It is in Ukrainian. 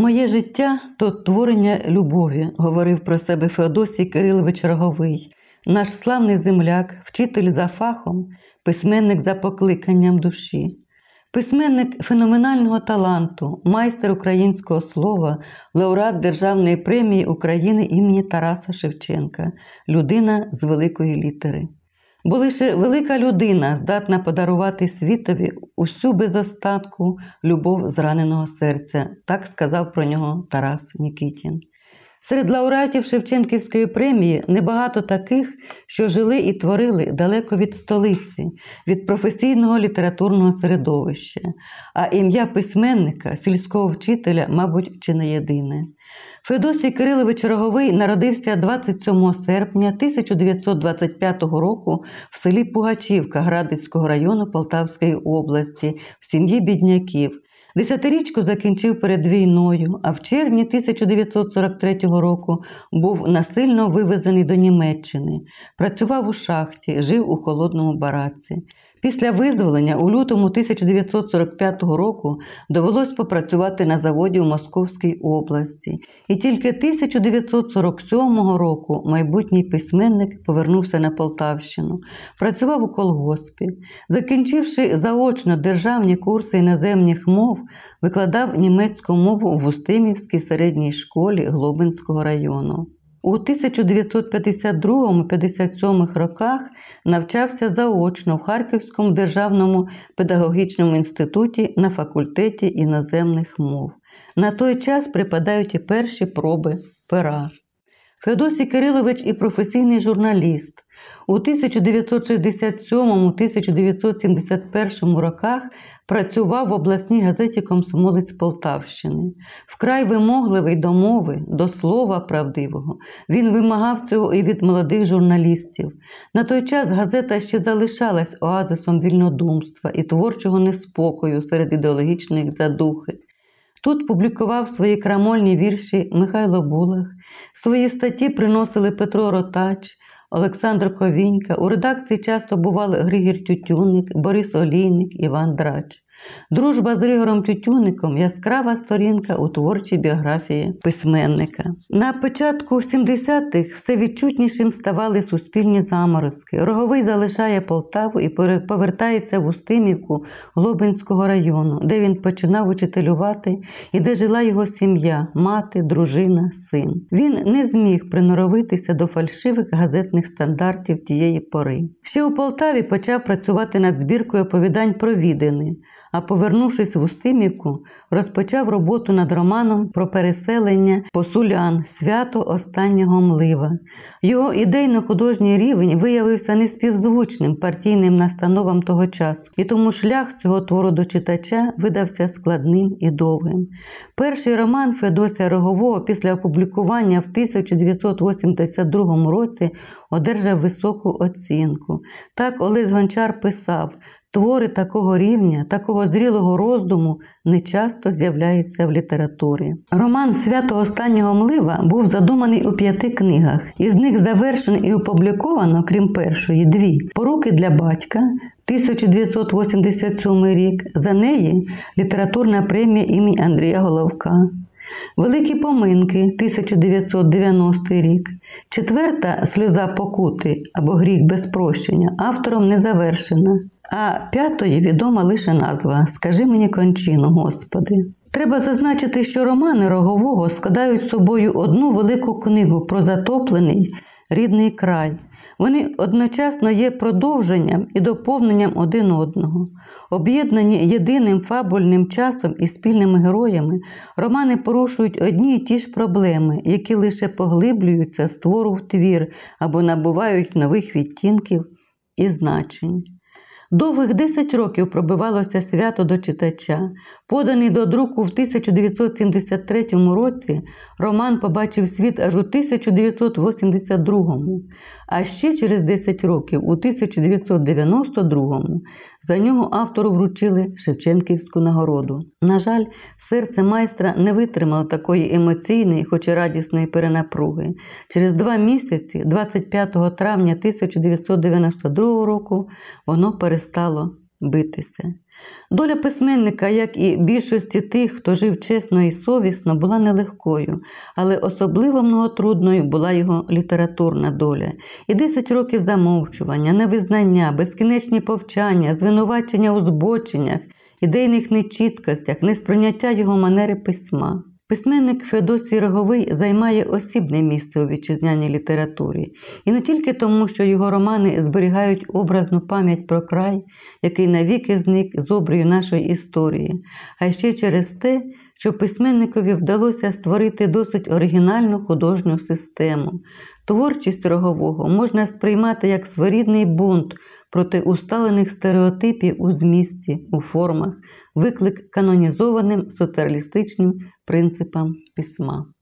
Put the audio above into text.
Моє життя то творення любові, говорив про себе Феодосій Кирилович Роговий, наш славний земляк, вчитель за фахом, письменник за покликанням душі. Письменник феноменального таланту, майстер українського слова, лауреат Державної премії України імені Тараса Шевченка, людина з великої літери. Бо лише велика людина здатна подарувати світові усю без остатку любов зраненого серця, так сказав про нього Тарас Нікітін. Серед лауреатів Шевченківської премії небагато таких, що жили і творили далеко від столиці, від професійного літературного середовища, а ім'я письменника, сільського вчителя, мабуть, чи не єдине. Федосій Кирилович Роговий народився 27 серпня 1925 року в селі Пугачівка Градицького району Полтавської області в сім'ї бідняків. Десятирічку закінчив перед війною, а в червні 1943 року був насильно вивезений до Німеччини, працював у шахті, жив у холодному бараці. Після визволення у лютому 1945 року довелось попрацювати на заводі у Московській області, і тільки 1947 року майбутній письменник повернувся на Полтавщину, працював у колгоспі. Закінчивши заочно державні курси іноземних мов, викладав німецьку мову в Устимівській середній школі Глобинського району. У 1952-57 роках навчався заочно в Харківському державному педагогічному інституті на факультеті іноземних мов. На той час припадають і перші проби пера. Феодосій Кирилович і професійний журналіст. У 1967-1971 роках працював в обласній газеті Комсомолець Полтавщини. Вкрай вимогливий до мови, до слова правдивого. Він вимагав цього і від молодих журналістів. На той час газета ще залишалась оазисом вільнодумства і творчого неспокою серед ідеологічної задухи. Тут публікував свої крамольні вірші Михайло Булах, свої статті приносили Петро Ротач. Олександр Ковінька, у редакції часто бували Григір Тютюнник, Борис Олійник, Іван Драч. Дружба з Григором Тютюником яскрава сторінка у творчій біографії письменника. На початку 70-х все відчутнішим ставали суспільні заморозки. Роговий залишає Полтаву і повертається в Устимівку Глобинського району, де він починав учителювати і де жила його сім'я, мати, дружина, син. Він не зміг приноровитися до фальшивих газетних стандартів тієї пори. Ще у Полтаві почав працювати над збіркою оповідань про відини а повернувшись в Устимівку, розпочав роботу над романом про переселення посулян свято останнього млива. Його ідейно-художній рівень виявився неспівзвучним партійним настановам того часу, і тому шлях цього твору до читача видався складним і довгим. Перший роман Федосія Рогового після опублікування в 1982 році одержав високу оцінку. Так Олесь Гончар писав. Твори такого рівня, такого зрілого роздуму не часто з'являються в літературі. Роман Свято останнього млива був задуманий у п'яти книгах, із них завершено і опубліковано, крім першої, дві поруки для батька. 1987 рік за неї літературна премія імені Андрія Головка. Великі поминки 1990 рік. Четверта сльоза покути або гріх без прощення автором не завершена. А п'ятої відома лише назва Скажи мені кончину, Господи. Треба зазначити, що романи Рогового складають собою одну велику книгу про затоплений рідний край. Вони одночасно є продовженням і доповненням один одного. Об'єднані єдиним фабульним часом і спільними героями, романи порушують одні й ті ж проблеми, які лише поглиблюються з твору в твір або набувають нових відтінків і значень. Довгих 10 років пробивалося свято до читача. Поданий до друку в 1973 році, роман побачив світ аж у 1982 а ще через 10 років, у 1992-му, за нього автору вручили Шевченківську нагороду. На жаль, серце майстра не витримало такої емоційної, хоч і радісної перенапруги. Через два місяці, 25 травня 1992 року, воно перестало битися. Доля письменника, як і більшості тих, хто жив чесно і совісно, була нелегкою, але особливо многотрудною була його літературна доля. І 10 років замовчування, невизнання, безкінечні повчання, звинувачення у збоченнях, ідейних нечіткостях, несприйняття його манери письма. Письменник Феодосій Роговий займає осібне місце у вітчизняній літературі, і не тільки тому, що його романи зберігають образну пам'ять про край, який навіки зник з обрію нашої історії, а ще через те, що письменникові вдалося створити досить оригінальну художню систему. Творчість рогового можна сприймати як своєрідний бунт проти усталених стереотипів у змісті, у формах, виклик канонізованим соціалістичним принципам письма.